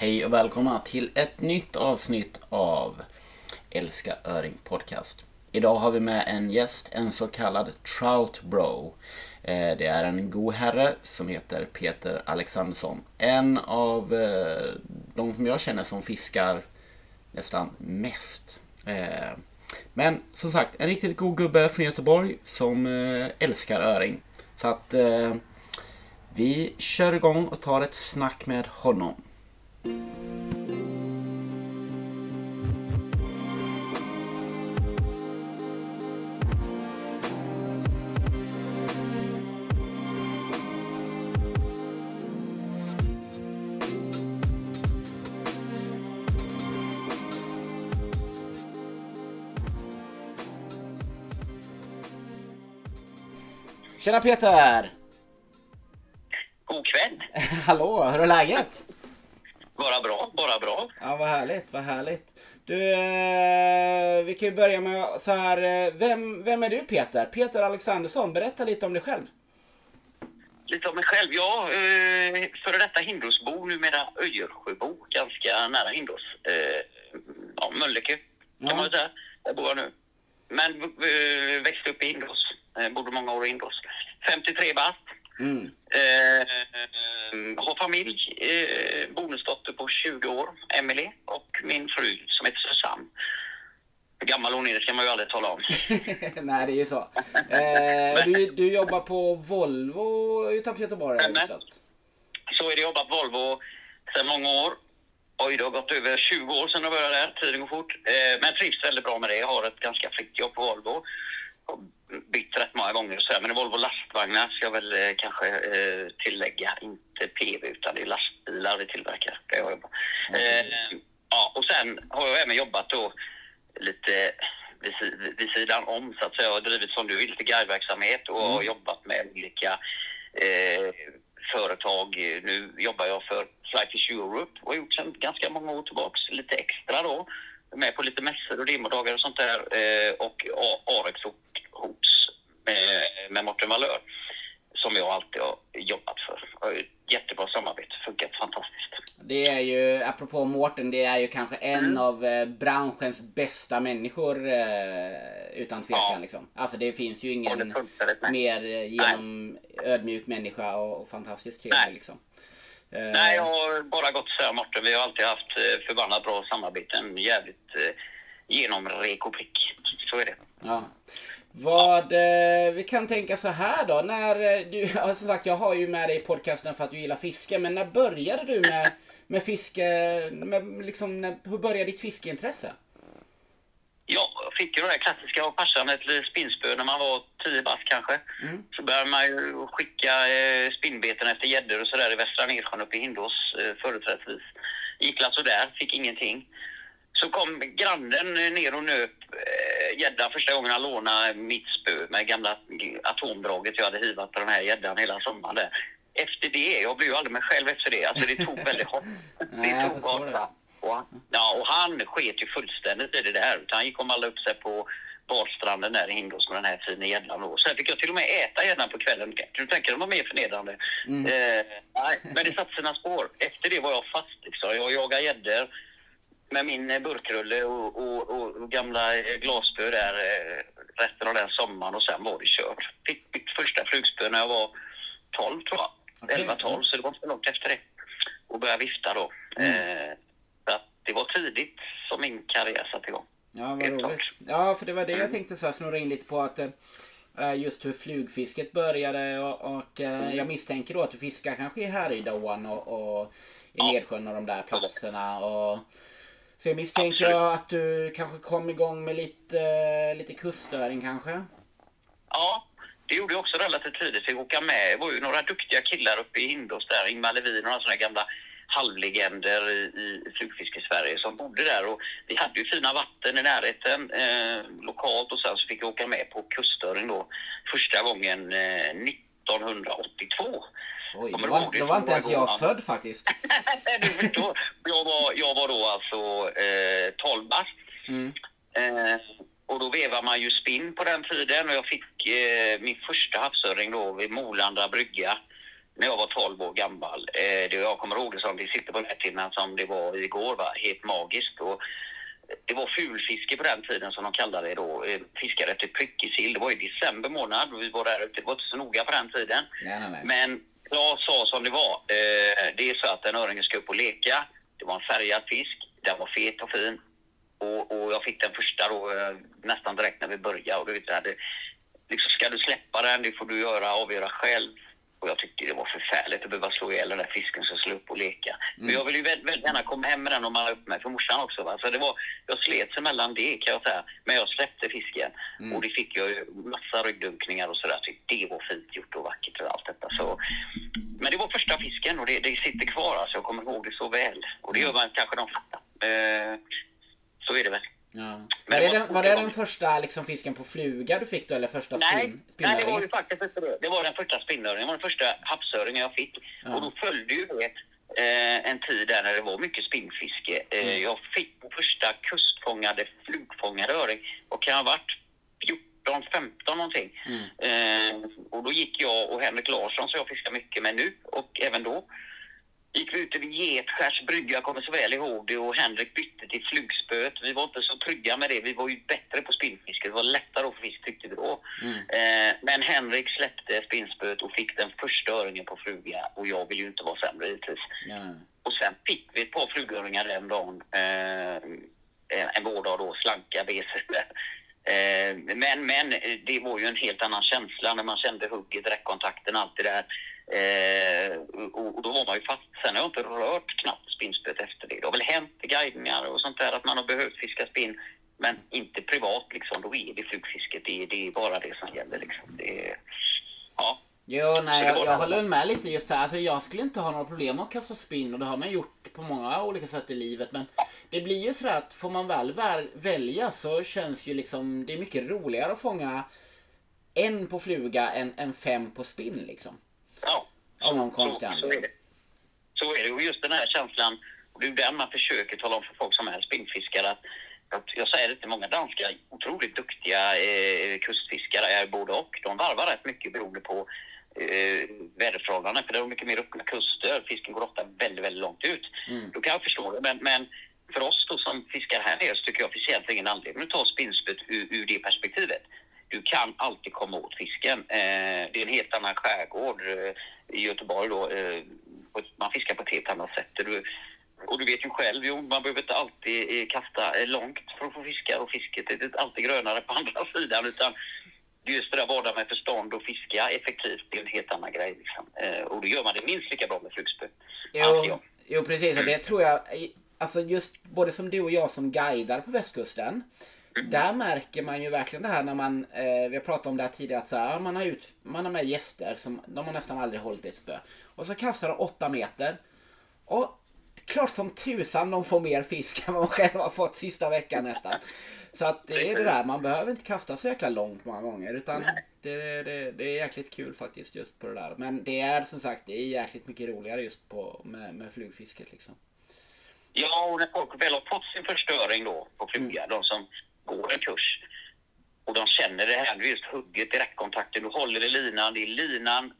Hej och välkomna till ett nytt avsnitt av Älska Öring Podcast. Idag har vi med en gäst, en så kallad Trout Bro. Eh, det är en god herre som heter Peter Alexandersson. En av eh, de som jag känner som fiskar nästan mest. Eh, men som sagt, en riktigt god gubbe från Göteborg som älskar öring. Så att vi kör igång och tar ett snack med honom. Tjena Peter! God kväll! Hallå, hur är läget? Bara bra, bara bra. Ja, vad härligt, vad härligt. Du, eh, vi kan ju börja med så här. Eh, vem, vem är du Peter? Peter Alexandersson, berätta lite om dig själv. Lite om mig själv? Ja, eh, före detta Hindåsbo, numera Öjersjöbo, ganska nära Hindås. Ja, Mölnlycke kan ja. man säga. Där bor jag nu. Men växte upp i Hindås. Bodde många år i Hindås. 53 bast. Mm. Eh, har familj, eh, bonusdotter på 20 år, Emily och min fru som heter Susanne. Hur gammal hon är det ska man ju aldrig tala om. Nej, det är ju så. Eh, du, du jobbar på Volvo utanför Göteborg? Men, så är det. jobbat på Volvo sedan många år. Oj, det har gått över 20 år sedan jag började där. Tiden går fort. Eh, men trivs väldigt bra med det. Jag har ett ganska fritt jobb på Volvo bytt rätt många gånger och så här. Men Volvo lastvagnar ska jag väl eh, kanske eh, tillägga. Inte PV utan det är lastbilar vi tillverkar där jag jobbar. Mm. Eh, ja, och sen har jag även jobbat då lite vid, vid sidan om så att säga. Jag har drivit som du vill lite guideverksamhet och mm. har jobbat med olika eh, företag. Nu jobbar jag för Flight to Europe och har gjort sedan ganska många år tillbaks lite extra då. Med på lite mässor och demodagar och sånt där eh, och Arex och Hoops med, med Morten Valör som jag alltid har jobbat för. Jättebra samarbete, funkat fantastiskt. Det är ju, apropå Mårten, det är ju kanske en mm. av eh, branschens bästa människor eh, utan tvekan. Ja. Liksom. Alltså det finns ju ingen mer eh, genom ödmjuk människa och, och fantastiskt trevlig. Liksom. Nej, jag har bara gått så här Mårten. Vi har alltid haft förbannat bra samarbeten. Jävligt eh, genom rek och prick. Så är det. Ja. Vad, eh, vi kan tänka så här då. När eh, du, som sagt jag har ju med dig i podcasten för att du gillar fiske. Men när började du med, med fiske? Med, liksom, när, hur började ditt fiskeintresse? Ja, fick ju det där klassiska av farsan, ett spinnspö när man var tio bast kanske. Mm. Så började man ju skicka eh, spinnbeten efter gäddor och sådär i Västra Nersjön uppe i Hindås eh, företrädesvis. Gick alltså där, fick ingenting. Så kom grannen ner och nöp eh, gädda eh, första gången han lånade mitt spö med gamla atomdraget jag hade hivat på den här gäddan hela sommaren där. Efter det, jag blev ju aldrig mig själv efter det, alltså det tog väldigt hårt. det tog hårt. Och, ja, och han sket ju fullständigt i det där. Han gick och mallade upp sig på badstranden där i Hindås med den här fina gäddan. Sen fick jag till och med äta gäddan på kvällen. Kan du tänka dig vad mer förnedrande? Mm. Eh, nej, men det satte sina spår. Efter det var jag fast. Liksom. Jag jagade gäddor med min eh, burkrulle och, och, och, gamla eh, glasspö där eh, resten av den sommaren och sen var det kört. Fick mitt första flugspö när jag var 12 tror jag. Okay. 11-12 så det var inte långt efter det. Och började vifta då. Mm. Eh, det var tidigt som min karriär satte igång. Ja, vad roligt. Ja, för det var det jag mm. tänkte så här, snurra in lite på att just hur flugfisket började och, och mm. jag misstänker då att du fiskar kanske i Härjedån och, och i ja. Nedsjön och de där platserna. Och, så jag misstänker Absolut. att du kanske kom igång med lite, lite kustöring kanske? Ja, det gjorde jag också relativt tidigt. Fick åka med. Det var ju några duktiga killar uppe i Hindås där, Ingmar Levin och några sådana gamla halvlegender i, i flugfiske-Sverige som bodde där. Och vi hade ju fina vatten i närheten eh, lokalt och sen så fick jag åka med på kustöring då första gången eh, 1982. Oj, då var, då var inte ens jag född faktiskt. du förstår. Jag var, jag var då alltså eh, 12 bast. Mm. Eh, och då vevar man ju spinn på den tiden och jag fick eh, min första havsöring då vid Molanda brygga när jag var 12 år gammal. Eh, det jag kommer ihåg det som, det sitter på näthinnan som det var igår, va? helt magiskt. Och det var fulfiske på den tiden som de kallade det då. Eh, fiskade efter prickig Det var i december månad och vi var där ute. Det var inte så noga på den tiden. Nej, nej, nej. Men Claes sa som det var. Eh, det är så att en öring ska upp och leka. Det var en färgad fisk. Den var fet och fin. Och, och jag fick den första då eh, nästan direkt när vi började. Och du vet, det hade, liksom, ska du släppa den, det får du göra, avgöra själv. Och jag tyckte det var förfärligt att behöva slå ihjäl den där fisken som slog upp och leka. Mm. Men jag vill ju väldigt, väldigt gärna komma hem med den och malla upp mig för morsan också. Va? Så det var, jag slet sig mellan det kan jag säga. Men jag släppte fisken. Mm. Och det fick jag ju massa ryggdunkningar och sådär. Så det var fint gjort och vackert och allt detta. Så, men det var första fisken och det, det sitter kvar alltså. Jag kommer ihåg det så väl. Och det gör man kanske de flesta. Eh, så är det väl. Ja. Var, det den, var det den första liksom, fisken på fluga du fick då eller första nej, spin, Nej, det var ju faktiskt det. Var den första spinnöringen. Det var den första havsöringen jag fick. Ja. Och då följde ju det eh, en tid där när det var mycket spinnfiske. Eh, mm. Jag fick första kustfångade flugfångade öring. Och kan ha varit 14, 15 någonting. Mm. Eh, och då gick jag och Henrik Larsson som jag fiskar mycket med nu och även då gick vi ute vid Getskärs brygga, jag kommer så väl ihåg det, och Henrik bytte till flugspöet. Vi var inte så trygga med det. Vi var ju bättre på spinnfiske. Det var lättare att få fisk tyckte vi då. Mm. Eh, men Henrik släppte spinnspöet och fick den första öringen på fluga och jag vill ju inte vara sämre givetvis. Mm. Och sen fick vi ett par flugöringar den dagen. Eh, en vårdag då, slanka beser. Eh, men, men det var ju en helt annan känsla när man kände hugget, räckkontakten, allt det där. Eh, och, och, då var man ju fast. Sen har jag inte rört knappt spinnspöet efter det. Det har väl hänt guidningar och sånt där att man har behövt fiska spinn. Men inte privat liksom. Då är det flugfisket. Det, det är bara det som gäller liksom. Det, ja. Jo, nej, jag, jag håller med lite just här. Alltså, jag skulle inte ha några problem att kasta spinn och det har man gjort på många olika sätt i livet. Men det blir ju sådär att får man väl, väl välja så känns ju liksom det är mycket roligare att fånga en på fluga än, än fem på spinn liksom. Ja. Av någon anledning. Så är det. Så är det. Och just den här känslan, och det är den man försöker tala om för folk som är spinnfiskare. Att, jag säger det till många danska otroligt duktiga eh, kustfiskare är både och. De varvar rätt mycket beroende på eh, väderförhållanden. För det är mycket mer öppna kuster. Fisken går ofta väldigt, väldigt långt ut. Mm. Då kan jag förstå det. Men, men för oss då som fiskar här nere så tycker jag officiellt ingen anledning att ta spinnspöet ur, ur det perspektivet du kan alltid komma åt fisken. Eh, det är en helt annan skärgård eh, i Göteborg då. Eh, man fiskar på ett helt annat sätt. Du, och du vet ju själv, jo, man behöver inte alltid kasta långt för att få fiska och fisket är inte alltid grönare på andra sidan utan just det där vara med förstånd och fiska effektivt, det är en helt annan grej. Liksom. och då gör man det minst lika bra med flugspö. Jo, jo, precis. Och det tror jag, alltså just både som du och jag som guidar på västkusten där märker man ju verkligen det här när man, eh, vi har pratat om det här tidigare, att så här, man, har ut, man har med gäster som de har nästan aldrig hållit ett spö. Och så kastar de 8 meter. Och klart som tusan de får mer fisk än vad man själv har fått sista veckan nästan. Så att det är det där, man behöver inte kasta så jäkla långt många gånger. Utan det, det, det är jäkligt kul faktiskt just på det där. Men det är som sagt, det är jäkligt mycket roligare just på, med, med flugfisket liksom. Ja, och när folk väl har fått sin förstöring då på fluga, mm. de som går en kurs. Och de känner det här, just hugget, direktkontakten, du håller i linan, det är linan,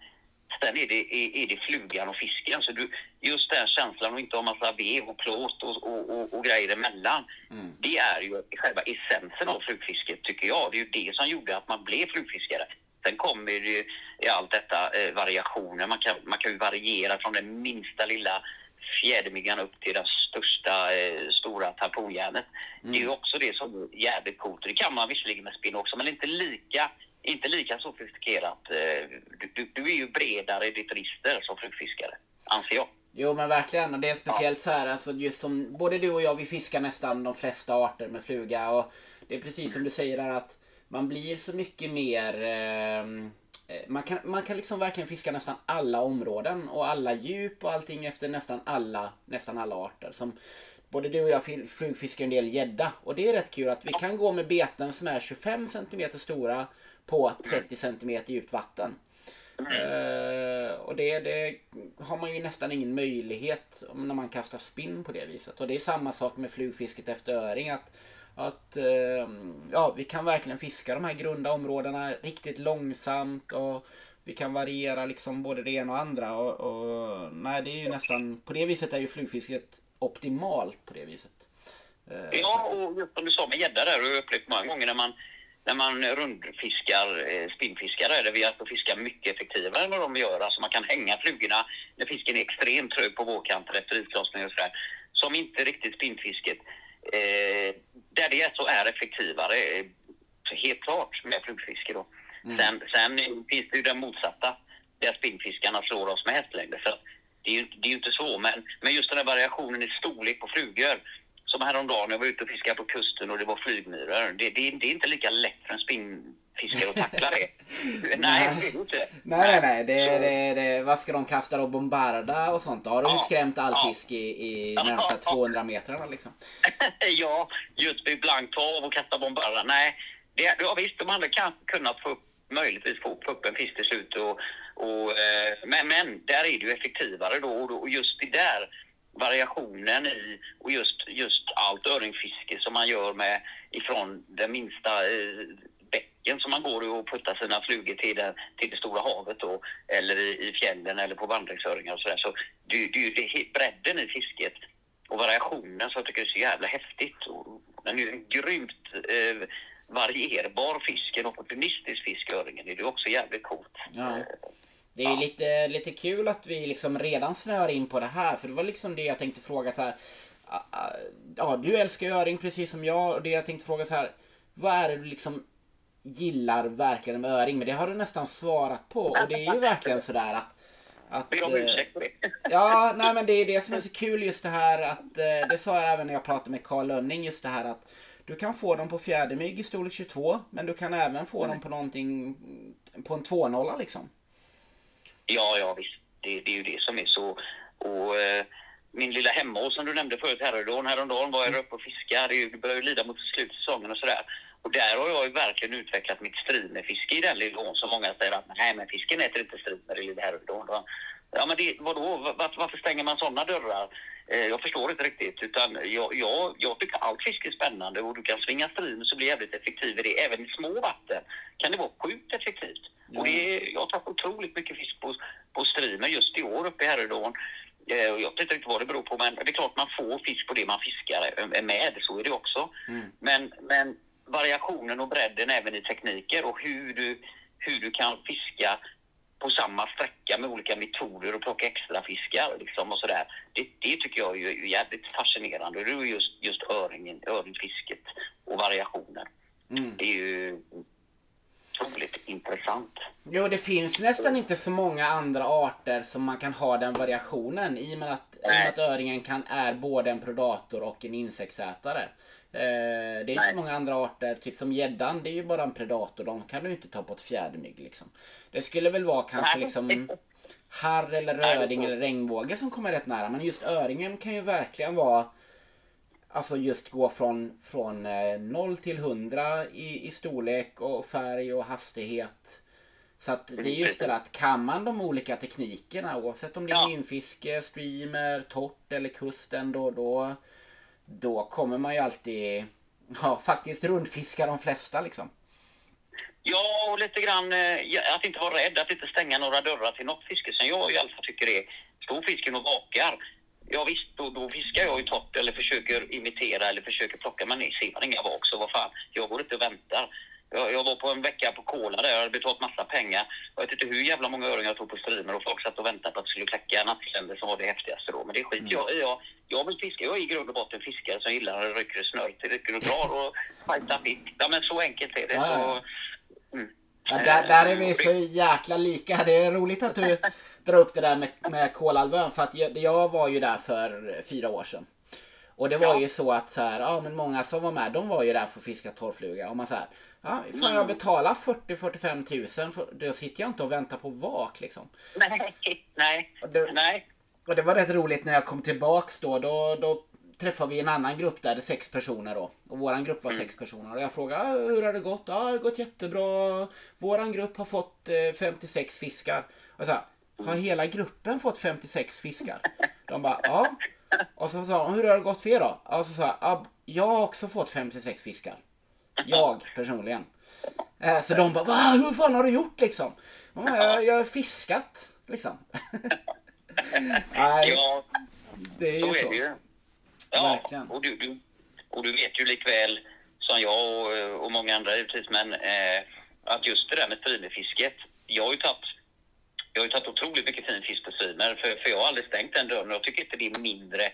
sen är det, är, är det flugan och fisken. Så du, just den känslan och inte ha massa vev och plåt och, och, och, och grejer emellan. Mm. Det är ju själva essensen av flugfisket tycker jag. Det är ju det som gjorde att man blev flugfiskare. Sen kommer det ju i allt detta eh, variationer. Man kan, man kan ju variera från den minsta lilla fjädermyggan upp till det största eh, stora tamponjärnet. Mm. Det är ju också det som är jävligt coolt. Det kan man visserligen med spinn också, men inte lika, inte lika sofistikerat. Eh, du, du, du, är ju bredare i ditt register som flugfiskare, anser jag. Jo men verkligen och det är speciellt ja. så här alltså just som både du och jag vi fiskar nästan de flesta arter med fluga och det är precis som du säger där att man blir så mycket mer Eh, Eh, man kan, man kan liksom verkligen fiska nästan alla områden och alla djup och allting efter nästan alla, nästan alla arter. Som både du och jag flugfiskar en del gädda och det är rätt kul att vi kan gå med beten som är 25 cm stora på 30 cm djupt vatten. Uh, och det, det, har man ju nästan ingen möjlighet när man kastar spinn på det viset. Och det är samma sak med flugfisket efter öring. Att att eh, ja, vi kan verkligen fiska de här grunda områdena riktigt långsamt och vi kan variera liksom både det ena och andra. Och, och, nej, det är ju nästan, på det viset är ju flugfisket optimalt på det viset. Eh, ja, och just som du sa med gädda där, har jag upplevt många gånger när man när man rundfiskar, eh, spinnfiskar, där vi alltså fiskar mycket effektivare än vad de gör. Alltså man kan hänga flugorna när fisken är extremt trög på vårkanten efter islossning och sådär. Som inte riktigt spinnfisket. Eh, där det är så är effektivare, eh, helt klart, med flugfiske då. Mm. Sen, sen finns det ju den motsatta, där spinnfiskarna slår oss med hästlängder. Så det är ju det är inte så, men, men just den här variationen i storlek på flugor som häromdagen, jag var ute och fiskade på kusten och det var flygmyror. Det, det, det är inte lika lätt för en spinnfiskare att tackla det. nej, det är inte. Nej, nej, nej. Det, det, det, vad ska de kasta och bombarda och sånt? Då har de ja, skrämt all ja. fisk i, i närmsta 200 meter liksom. ja, just vid blankt hav och kasta bombarda. Nej, det, ja, visst, de hade kanske kunnat få upp, möjligtvis få upp en fisk till slut. Och, och, eh, men, men där är det ju effektivare då och just det där variationen i och just, just allt öringfiske som man gör med ifrån den minsta eh, bäcken som man går och puttar sina flugor till det, till det stora havet då, eller i, i fjällen eller på vandringsöringar och sådär. Så det, det, det bredden i fisket och variationen som jag tycker är så jävla häftigt. Och den är ju en grymt eh, varierbar fisk, en opportunistisk fisk, öringen. Det är ju också jävligt coolt. Ja. Eh, det är ja. lite, lite kul att vi liksom redan snör in på det här. För det var liksom det jag tänkte fråga så här. Ja, du älskar öring precis som jag. Och det jag tänkte fråga så här. Vad är det du liksom gillar verkligen öring? Men det har du nästan svarat på. Och det är ju verkligen sådär att att, jag om ursäkt för det. Ja, nej men det är det som är så kul just det här att eh, det sa jag även när jag pratade med Carl Lönning just det här att du kan få dem på fjädermygg i storlek 22 men du kan även få mm. dem på någonting på en 2-0 liksom. Ja, ja visst. Det, det är ju det som är så. Och eh, min lilla hemma som du nämnde förut, Härjedån, häromdagen var jag uppe och fiskade. Det börjar ju lida mot slutet av säsongen och sådär. Och där har jag ju verkligen utvecklat mitt strimerfiske i den lilla som många säger att nej men fisken äter inte strimer i lilla Härjedån. Ja men det, vadå, var, varför stänger man sådana dörrar? Eh, jag förstår inte riktigt utan jag, jag, jag tycker allt fiske är spännande och du kan svinga strimer så blir jävligt effektiv i det. Även i små vatten kan det vara sjukt effektivt. Och det jag har tagit otroligt mycket fisk på, på streamer just i år uppe i Härjedån. Eh, jag vet inte vad det beror på, men det är klart man får fisk på det man fiskar med. Så är det också. Mm. Men, men variationen och bredden även i tekniker och hur du, hur du kan fiska på samma sträcka med olika metoder och plocka extra fiskar liksom och sådär. Det, det tycker jag är jävligt fascinerande. Det är just, just öringen, öringfisket och variationen. Mm. Det är ju otroligt intressant. Jo, det finns nästan inte så många andra arter som man kan ha den variationen i och med att, med att öringen kan, är både en predator och en insektsätare. Eh, det är inte så många andra arter, typ som gäddan, det är ju bara en predator. De kan du inte ta på ett fjädermygg liksom. Det skulle väl vara kanske Nej. liksom harr eller röding eller regnbåge som kommer rätt nära. Men just öringen kan ju verkligen vara Alltså just gå från, från 0 eh, till 100 i, i storlek och färg och hastighet. Så att det är just det att kan man de olika teknikerna oavsett om det är linfiske, streamer, torrt eller kusten då, då, då kommer man ju alltid ja, faktiskt rundfiska de flesta liksom. Ja, och lite grann eh, att inte vara rädd, att inte stänga några dörrar till något fiske som jag i alla fall tycker är storfisken och vakar. Ja visst, då, då fiskar jag ju torrt eller försöker imitera eller försöker plocka, men ser man inga vak så vad fan, jag går inte och väntar. Jag, jag var på en vecka på Kola där, jag hade betalat massa pengar. Jag vet inte hur jävla många öringar jag tog på streamer och folk satt och väntade på att det skulle kläcka nattländer som var det häftigaste då. Men det skiter mm. jag i. Jag, jag vill fiska. Jag är i grund och botten fiskare som gillar att rycker snöret, rycker och drar och fajtar fisk. Ja men så enkelt är det. Ja, ja. Så, mm. ja, där, där är vi så jäkla lika. Det är roligt att du dra upp det där med, med Kolhalvön. För att jag, jag, var ju där för fyra år sedan. Och det var ja. ju så att så här, ja men många som var med, de var ju där för att fiska torrfluga. Och man så här, ja får jag betala 40-45 tusen, för, då sitter jag inte och väntar på vak liksom. Nej, nej, och det, nej. Och det var rätt roligt när jag kom tillbaks då, då, då träffade vi en annan grupp där, det är sex personer då. Och våran grupp var mm. sex personer. Och jag frågade, hur har det gått? Ja, det har gått jättebra. Våran grupp har fått eh, 56 fiskar. Och så här, har hela gruppen fått 56 fiskar? De bara, ja. Och så sa hon, hur har det gått för er då? Och så sa jag, jag har också fått 56 fiskar. Jag personligen. Eh, så de bara, Va, hur fan har du gjort liksom? Ja, jag, har fiskat liksom. Nej, Ja, det är så ju är så. det ju. Ja, Verkligen. och du, du, och du vet ju likväl som jag och, och många andra yrkesmän eh, att just det där med streamerfisket. Jag har ju tagit jag har ju tagit otroligt mycket fin fisk på streamer för, för jag har aldrig stängt den dörren och jag tycker inte det är mindre.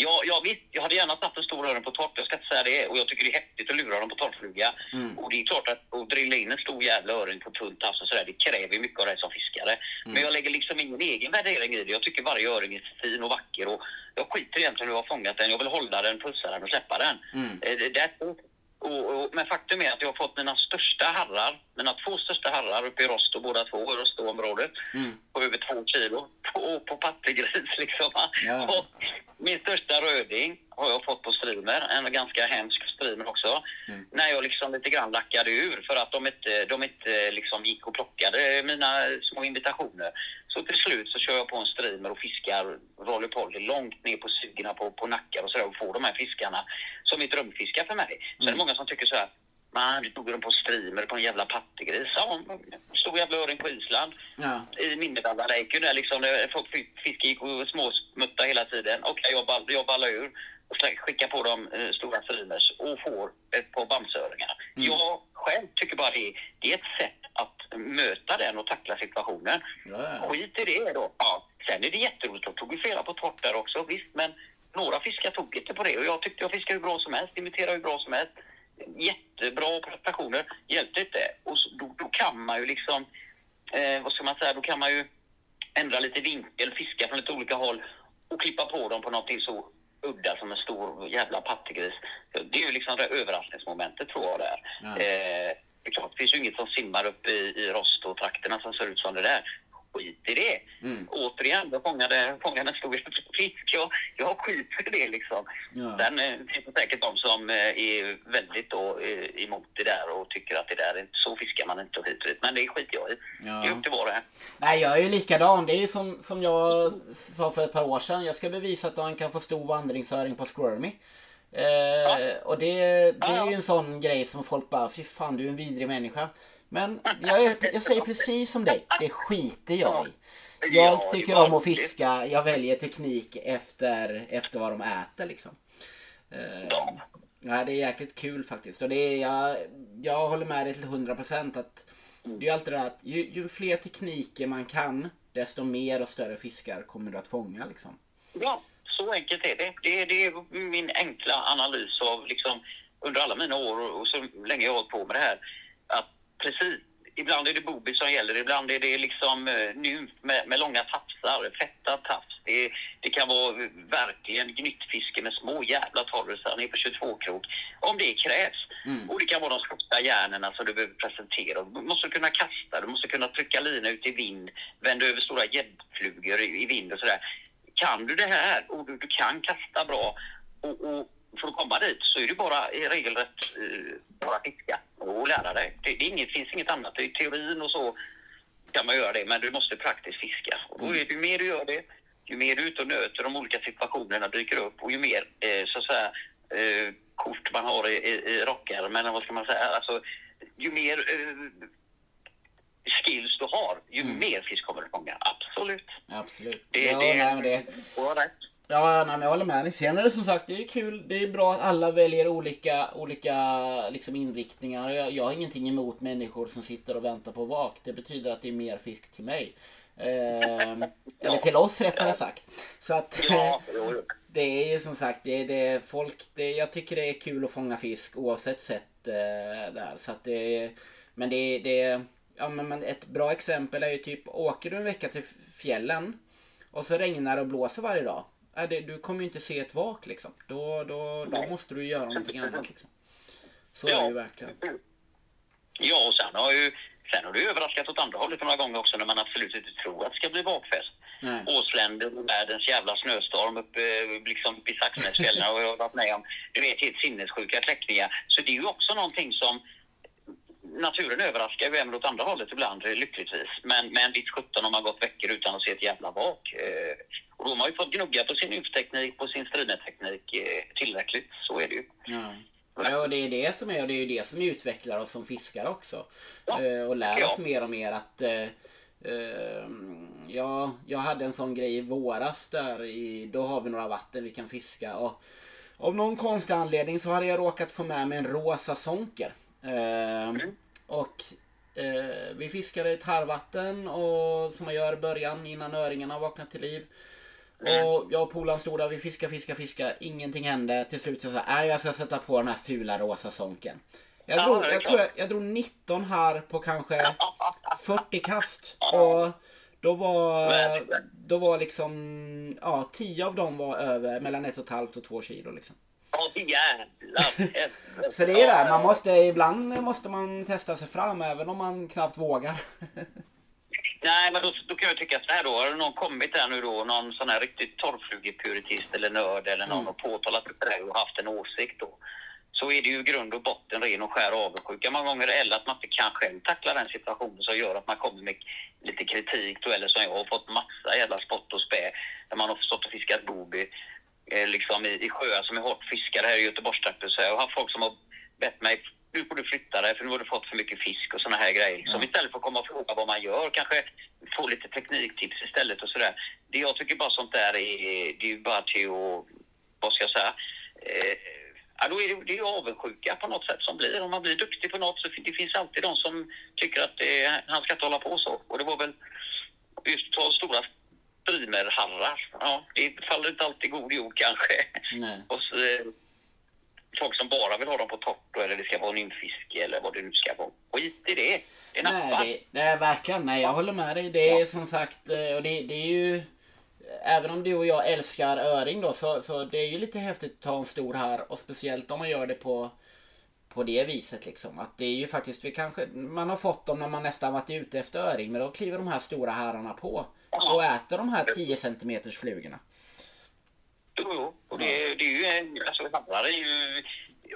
Jag, jag, visst, jag hade gärna tagit en stor öring på torrt, jag ska inte säga det. Och jag tycker det är häftigt att lura dem på torrfluga. Mm. Och det är klart att, att drilla in en stor jävla öring på tunt havs och sådär, det kräver mycket av dig som fiskare. Mm. Men jag lägger liksom ingen egen värdering i det. Jag tycker varje öring är fin och vacker och jag skiter egentligen i hur jag har fångat den. Jag vill hålla den, pussa den och släppa den. Mm. Eh, det- it. Och, och, men faktum är att jag har fått mina största harrar, mina två största harrar uppe i Rosto, båda två, i Rostoområdet, Mm. på över två kilo på, på pattegris liksom. Ja. Och min största röding har jag fått på streamer, en ganska hemsk streamer också. Mm. När jag liksom lite grann lackade ur för att de inte, de inte liksom gick och plockade mina små invitationer. Så till slut så kör jag på en streamer och fiskar rollerpoly långt ner på sugerna på, på nackar och sådär och får de här fiskarna som är drömfiskar för mig. Så är det många som tycker så här Man, du tog dem på streamer på en jävla pattegris. Ja, stor jävla öring på Island Ja. i Minnedallaläken där liksom, där folk gick och småsmutta hela tiden. Okej, jag, ball, jag ballar ur och skickar på dem eh, stora streamers och får ett par bamseöringar. Jag själv tycker bara det, det är ett sätt att möta den och tackla situationen. Ja, ja. Skit i det då. Ja. Sen är det jätteroligt, jag tog ju flera på torrt där också, visst, men några fiskar tog inte på det och jag tyckte jag fiskade hur bra som helst, imiterade hur bra som helst. Jättebra prestationer, hjälpte inte. Och så, då, då kan man ju liksom, eh, vad ska man säga, då kan man ju ändra lite vinkel, fiska från lite olika håll och klippa på dem på någonting så udda som en stor jävla pattegris. Det är ju liksom det överraskningsmomentet tror jag där. Eh, det är klart, det finns ju inget som simmar upp i, i Rosto-trakterna som ser ut som det där. Skit i det. Mm. Återigen, jag fångade, fångade en stor fisk. Jag, jag har skit för det liksom. Ja. Sen eh, finns det säkert de som eh, är väldigt då, eh, emot det där och tycker att det där så fiskar man inte och hit och dit. Men det skiter jag i. Ja. Det är upp till var och en. Nej, jag är ju likadan. Det är ju som, som jag sa för ett par år sedan. Jag ska bevisa att man kan få stor vandringsöring på squirmy. Eh, och det, det är ju en sån grej som folk bara, fy fan du är en vidrig människa. Men jag, jag säger precis som dig, det skiter jag i. Jag tycker om att fiska, jag väljer teknik efter, efter vad de äter liksom. Ja. Ja, det är jäkligt kul faktiskt. Och det är, jag, jag håller med dig till 100% att det är alltid det här att ju, ju fler tekniker man kan, desto mer och större fiskar kommer du att fånga liksom. Ja, så enkelt är det. Det, det är min enkla analys av liksom, under alla mina år och, och så länge jag har hållit på med det här. Att precis, ibland är det booby som gäller, ibland är det liksom eh, nymf med, med långa tafsar, fetta tafs. Det, det kan vara eh, verkligen gnyttfiske med små jävla torrisar ner på 22-krok. Om det krävs. Mm. Och det kan vara de största hjärnorna som du behöver presentera. Du måste kunna kasta, du måste kunna trycka lina ut i vind, vända över stora gäddflugor i, i vind och sådär. Kan du det här och du, du kan kasta bra och, och för att komma dit så är det bara i regelrätt eh, bara fiska och lära dig. Det, det inget, finns inget annat. I teorin och så kan man göra det, men du måste praktiskt fiska. Och då är det, ju mer du gör det, ju mer du är ute och nöter de olika situationerna dyker upp och ju mer eh, så att säga eh, kort man har i, i, i rockärmen, eller vad ska man säga, alltså ju mer eh, skills du har, ju mer fisk kommer du fånga. Absolut. Absolut. Det, ja, det, nej, det, Du har rätt. Ja, nej, men jag håller med dig. Sen är det som sagt, det är kul. Det är bra att alla väljer olika, olika liksom, inriktningar. Jag, jag har ingenting emot människor som sitter och väntar på vak. Det betyder att det är mer fisk till mig. Ehm, eller till oss rättare sagt. Så att... Det är ju som sagt, det det folk, det, jag tycker det är kul att fånga fisk oavsett sätt eh, där. Så att det men det, det ja men men ett bra exempel är ju typ, åker du en vecka till fjällen och så regnar och blåser varje dag. Ja, det, du kommer ju inte se ett vak liksom. Då, då, då måste du göra någonting annat liksom. Så är det ju verkligen. Ja, och sen har ju sen har ju överraskat åt andra hållet några gånger också när man absolut inte tror att det ska bli bakfest. Nej. Åsländer och världens jävla snöstorm uppe liksom vid Saxnäsfjällen och jag har varit med om du vet, helt sinnessjuka kläckningar. Så det är ju också någonting som naturen överraskar ju även åt andra hållet ibland, eh, lyckligtvis. Men, men visst sjutton har man gått veckor utan att se ett jävla vak. Eh, och då har man ju fått gnugga på sin nymfteknik, på sin strineteknik eh, tillräckligt. Så är det ju. Ja. Ja, och det är det som är och det är ju det som utvecklar oss som fiskare också. Ja. Eh, och lär Ja. oss mer och mer att Eh, ja, jag hade en sån grej i våras där i, då har vi några vatten vi kan fiska. Och av någon konstig anledning så hade jag råkat få med mig en rosa sonker. Eh, och eh, vi fiskade i ett harvatten och som man gör i början innan öringarna vaknat till liv. Och jag och polaren stod där, vi fiskade, fiskade, fiskade. Ingenting hände. Till slut så sa jag, jag ska sätta på den här fula rosa sonken. Jag Ja, drog, jag, tror jag, jag drog 19 här på kanske 40 kast. Och då var, då var liksom, ja 10 av dem var över mellan ett och ett halvt och två kilo liksom. Ja, jävlar. Så det är det, man måste, ibland måste man testa sig fram även om man knappt vågar. Nej, men då, då kan jag tycka så här då. Har någon kommit där nu då, någon sån här riktigt torrflugepuritist eller nörd eller någon Mm. och påtalat det där och haft en åsikt då. Så är det ju grund och botten ren och skär avundsjuka många gånger. Eller att man inte kan själv tackla den situationen som gör att man kommer med lite kritik då. Eller som jag har fått massa jävla spott och spä. Där man har stått och fiskat booby eh, liksom i, i sjöar som är hårt fiskade här i Göteborgstrakten. Så jag har haft folk som har bett mig nu får du flytta dig för nu har du fått för mycket fisk och såna här grejer. Som istället för att komma och fråga vad man gör, kanske få lite tekniktips istället och sådär. Det jag tycker bara sånt där är, det är ju bara till att, vad ska jag säga, eh, ja, då är det, det är ju avundsjuka på något sätt som blir. Om man blir duktig på något så det finns alltid de som tycker att det, han ska inte hålla på så. Och det var väl just ta stora streamerharrar. Ja, det faller inte alltid god jord kanske. Nej. Och så, eh, folk som bara vill ha dem på torrt då, eller det ska vara nymfiske eller vad det nu ska vara. Skit i det. Det nappar. Nej, det, det är verkligen, nej jag håller med dig. Det är som sagt, eh, och det, det är ju Även om du och jag älskar öring då så, så det är ju lite häftigt att ta en stor här och speciellt om man gör det på på det viset liksom. Att det är ju faktiskt, vi kanske, man har fått dem när man nästan varit ute efter öring men då kliver de här stora herrarna på och äter de här 10 centimeters flugorna. Jo, jo. Och det, det är ju alltså handlar är ju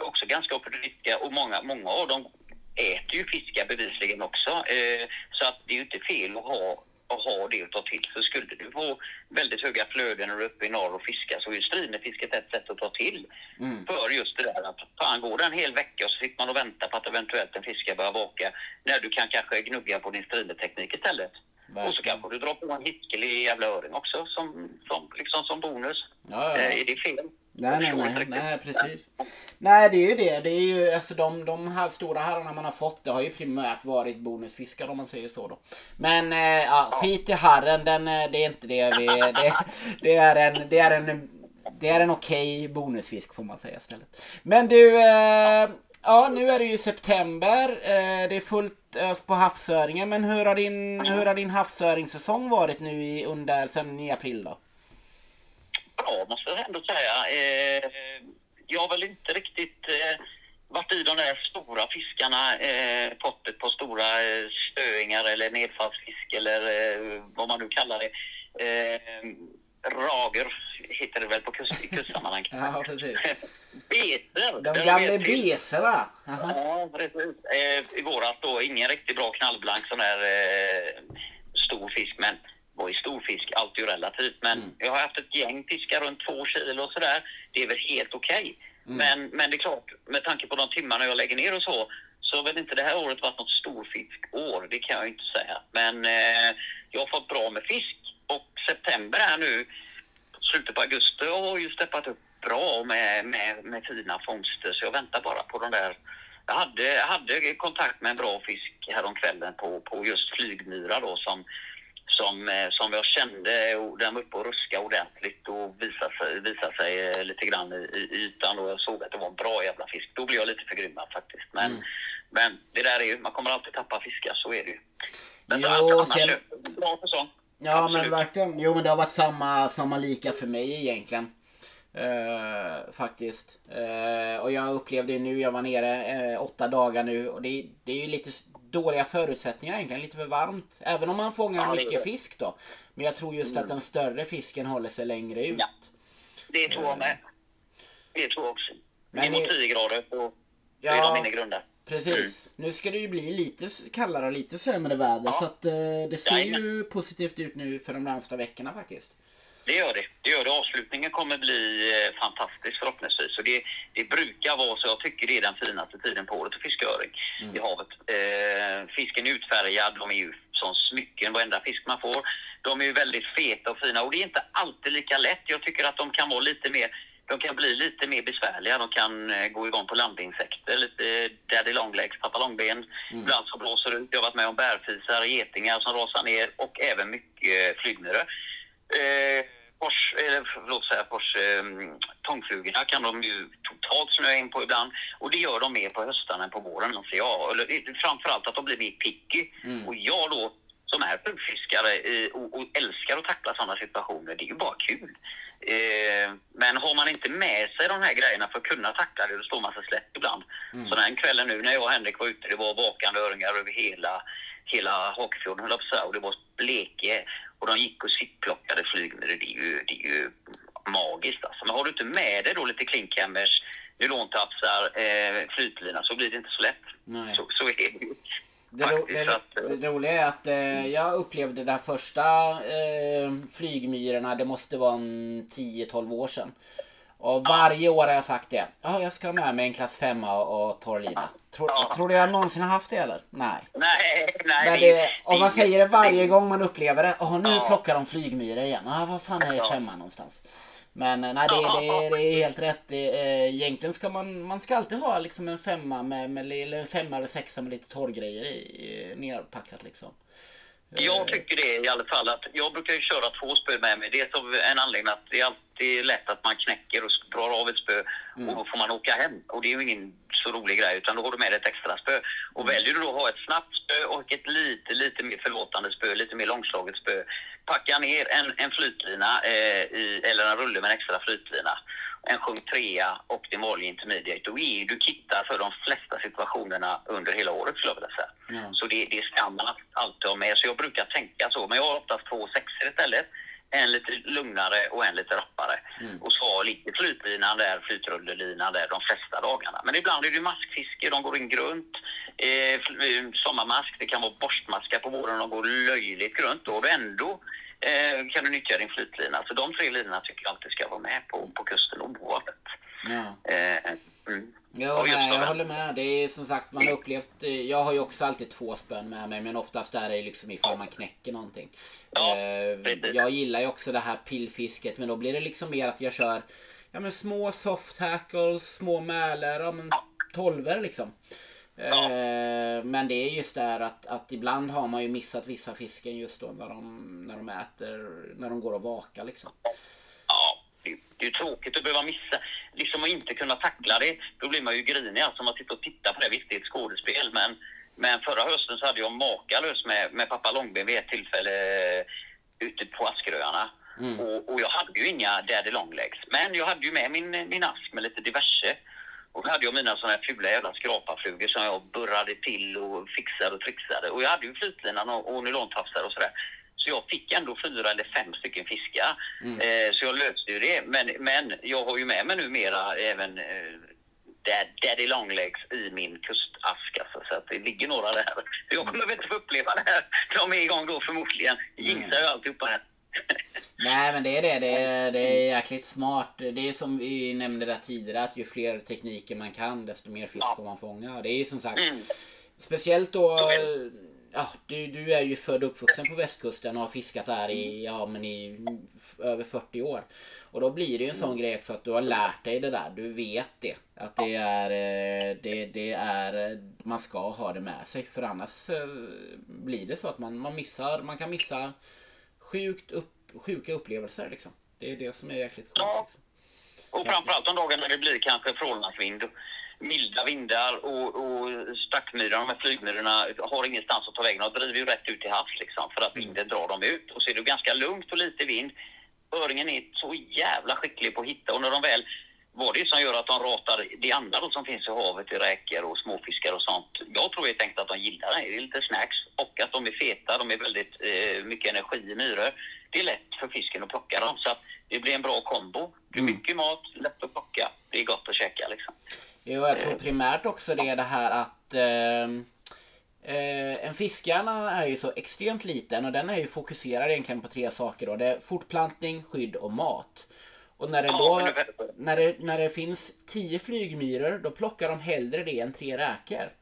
också ganska opportunistiska och många, många av dem äter ju fiskar bevisligen också. Eh, så att det är ju inte fel att ha, att ha det att ta till. Så skulle du få väldigt höga flöden när du är uppe i norr och fiskar så är ju streamerfisket ett sätt att ta till. Mm. För just det där att fan går det en hel vecka och så sitter man och väntar på att eventuellt en fisk ska börja vaka när du kan kanske gnugga på din streamerteknik istället. Och så Verkligen. kanske du drar på en hiskelig jävla öring också som, som, liksom som bonus. Ja, ja, Eh. Är det fel? Nej, nej, nej, nej, precis. Nej, det är ju det. Det är ju, alltså de, de här stora herrarna man har fått, det har ju primärt varit bonusfiskar om man säger så då. Men eh, ja, skit i harren, den, eh, det är inte det vi... Det, det är en, det är en, det är en okej bonusfisk får man säga istället. Men du, eh, ja nu är det ju september. Eh, det är fullt ös på havsöringen. Men hur har din, hur har din havsöringssäsong varit nu i, under, sen i april då? Bra måste jag ändå säga. Eh, jag har väl inte riktigt eh, varit i de där stora fiskarna, eh, pottet på stora stöingar eller nedfallsfisk eller vad man nu kallar det. Eh, rager heter det väl på kust, kustsammanhang. Ja, precis. Beter. De gamla beserna. Ja, precis. Eh, I våras då, ingen riktigt bra knallblank sån där eh, stor fisk, men var ju stor fisk, allt är ju relativt. Men Mm. jag har haft ett gäng fiskar runt två kilo och sådär. Det är väl helt okej. Mm. Men, men det är klart, med tanke på de timmarna jag lägger ner och så, så har väl inte det här året varit något storfiskår, det kan jag ju inte säga. Men eh, jag har fått bra med fisk och september är nu, slutet på augusti, har ju steppat upp bra med, med, med fina fångster. Så jag väntar bara på de där. Jag hade, hade kontakt med en bra fisk häromkvällen på, på just flygmyra då som, som, eh, som jag kände, och den var uppe och ruskade ordentligt och visade sig, visade sig eh, lite grann i, i ytan och jag såg att det var en bra jävla fisk. Då blev jag lite förgrymmad faktiskt. Men, Mm. men det där är ju, man kommer alltid tappa fiskar, så är det ju. Men Jo, så annars, sen- bra säsong. Ja Absolut. men verkligen. Jo men det har varit samma, samma lika för mig egentligen. Eh, faktiskt. Eh, och jag upplevde ju nu, jag var nere eh, åtta dagar nu och det, det är ju lite dåliga förutsättningar egentligen. Lite för varmt. Även om man fångar Ja, det är mycket det. fisk då. Men jag tror just att den större fisken håller sig längre ut. Ja. Det tror jag med. Det tror jag också. Men Ner mot det- 10 grader och då är de inne i Precis. Nu ska det ju bli lite kallare och lite sämre väder Ja. så att eh, det ser Jajamän. ju positivt ut nu för de närmsta veckorna faktiskt. Det gör det. det gör det. Avslutningen kommer bli eh, fantastisk förhoppningsvis. Så det, det brukar vara så. Jag tycker det är den finaste tiden på året att fiska öring i havet. Eh, fisken är utfärgad. De är ju som smycken, varenda fisk man får. De är ju väldigt feta och fina och det är inte alltid lika lätt. Jag tycker att de kan vara lite mer de kan bli lite mer besvärliga. De kan eh, gå igång på landinsekter, lite daddy longlegs, pappa långben. Mm. Ibland så blåser det ut. Jag har varit med om bärfisar, getingar som rasar ner och även mycket flygmyror. Eh, Pors, eller förlåt säga Pors, eh, tångflugorna kan de ju totalt snöa in på ibland. Och det gör de mer på hösten än på våren anser jag. Eller, eh, framförallt att de blir mer picky. Mm. Och jag då som är flugfiskare eh, och, och, älskar att tackla sådana situationer, det är ju bara kul. Eh, men har man inte med sig de här grejerna för att kunna tackla det, då står man sig slätt ibland. Mm. Så den kvällen nu när jag och Henrik var ute, det var vakande öringar över hela, hela Hakfjorden, höll jag och det var bleke och de gick och sittplockade flygmyror. Det är ju, det är ju magiskt alltså. Men har du inte med dig då lite klinkhammers, nylontafsar, eh, flytlina så blir det inte så lätt. Nej. Så, så är det. Det, ro, det, det, det, roliga är att eh, jag upplevde de första eh, flygmyrorna, det måste vara en 10-12 år sedan. Och varje år har jag sagt det. Ja, jag ska ha med mig en klass 5 och, och torrlina. Tror, ja. tror du jag någonsin har haft det eller? Nej. Nej, nej. Men det, och man säger det varje gång man upplever det. Åh, nu ja. plockar de flygmyror igen. Ja, vad fan är femman någonstans? Men eh, nej, det, det, det är helt rätt. Det, eh, egentligen ska man, man ska alltid ha liksom en femma med, med eller en femma eller sexa med lite torrgrejer i, nerpackat liksom. Jag eh. tycker det i alla fall att jag brukar ju köra två spö med mig. Dels av en anledning att det är alltid lätt att man knäcker och drar av ett spö mm. och då får man åka hem. Och det är ju ingen så rolig grej utan då har du med dig ett extra spö. Och mm. väljer du då att ha ett snabbt spö och ett lite, lite mer förlåtande spö, lite mer långslaget spö. Packa ner en, en flytlina eh, i, eller en rulle med en extra flytlina en sjung trea optimal intermediate, då är du kittad för de flesta situationerna under hela året skulle jag vilja säga. Mm. Så det, det ska man alltid ha med. Så jag brukar tänka så, men jag har oftast två sexor istället. En lite lugnare och en lite rappare. Mm. Och så ligger flytlinan där, flytrullelinan där de flesta dagarna. Men ibland är det maskfiske, de går in grunt. Eh, sommarmask, det kan vara borstmaskar på våren, de går löjligt grunt. Då har du ändå eh, kan du nyttja din flytlina. Så de tre linorna tycker jag alltid ska vara med på, på kusten oavsett. Ja. Eh, mm. Jo, nej, jag håller med. Det är som sagt, man har upplevt... Eh, jag har ju också alltid två spön med mig, men oftast är det liksom ifall man knäcker någonting. Ja, eh, jag gillar ju också det här pillfisket, men då blir det liksom mer att jag kör ja, men små soft tackles, små mäler, ja, men tolver liksom. Ja. Eh, men det är just det här att, att ibland har man ju missat vissa fisken just då när de, när de äter, när de går och vakar liksom. Det, är tråkigt att behöva missa, liksom att inte kunna tackla det. Då blir man ju grinig alltså man sitter och tittar på det. Visst, det är ett skådespel men, men förra hösten så hade jag makalös med, med pappa Långben vid ett tillfälle eh, ute på Askeröarna. Mm. Och, och, jag hade ju inga daddy longlegs. Men jag hade ju med min, min ask med lite diverse. Och då hade jag mina sådana här fula jävla skraparflugor som jag burrade till och fixade och trixade. Och jag hade ju flytlinan och, och nylontafsar och sådär. Så jag fick ändå fyra eller fem stycken fiskar. Mm. Eh, så jag löste ju det. Men, men jag har ju med mig numera även eh, Daddy Longlegs i min kustask. Alltså, så att det ligger några där. Jag kommer väl inte få uppleva det här. De är igång då förmodligen. Jinxar ju alltihopa här. Nej men det är det. Det är, det är jäkligt smart. Det är som vi nämnde där tidigare att ju fler tekniker man kan desto mer fisk får man fånga. Det är som sagt mm. Speciellt då Ja, du, du är ju född och uppvuxen på västkusten och har fiskat där i, ja, men i över 40 år. Och då blir det ju en sån grej också att du har lärt dig det där. Du vet det. Att det är, eh, det, det är, man ska ha det med sig. För annars eh, blir det så att man, man missar, man kan missa sjukt upp, sjuka upplevelser liksom. Det är det som är jäkligt sjukt. Liksom. Och framförallt de dagarna det blir kanske frånlandsvind, milda vindar och, och stackmyrarna, de här flygmyrorna, har ingenstans att ta vägen. De driver ju rätt ut till havs liksom för att vinden drar dem ut. Och så är det ganska lugnt och lite vind. Öringen är så jävla skicklig på att hitta och när de väl vad det är som gör att de ratar de andra då som finns i havet, i räkor och småfiskar och sånt. Jag tror helt enkelt att de gillar det. Det är lite snacks och att de är feta, de är väldigt eh, mycket energi i myror. Det är lätt för fisken att plocka dem så att det blir en bra kombo. Det är mm. mycket mat, lätt att plocka, det är gott att käka liksom. Jo, jag tror primärt också det är det här att eh, eh, en fiskhjärna är ju så extremt liten och den är ju fokuserad egentligen på tre saker då. Det är fortplantning, skydd och mat. Och när det, då, när det, när det finns tio flygmyror då plockar de hellre det än tre räkor.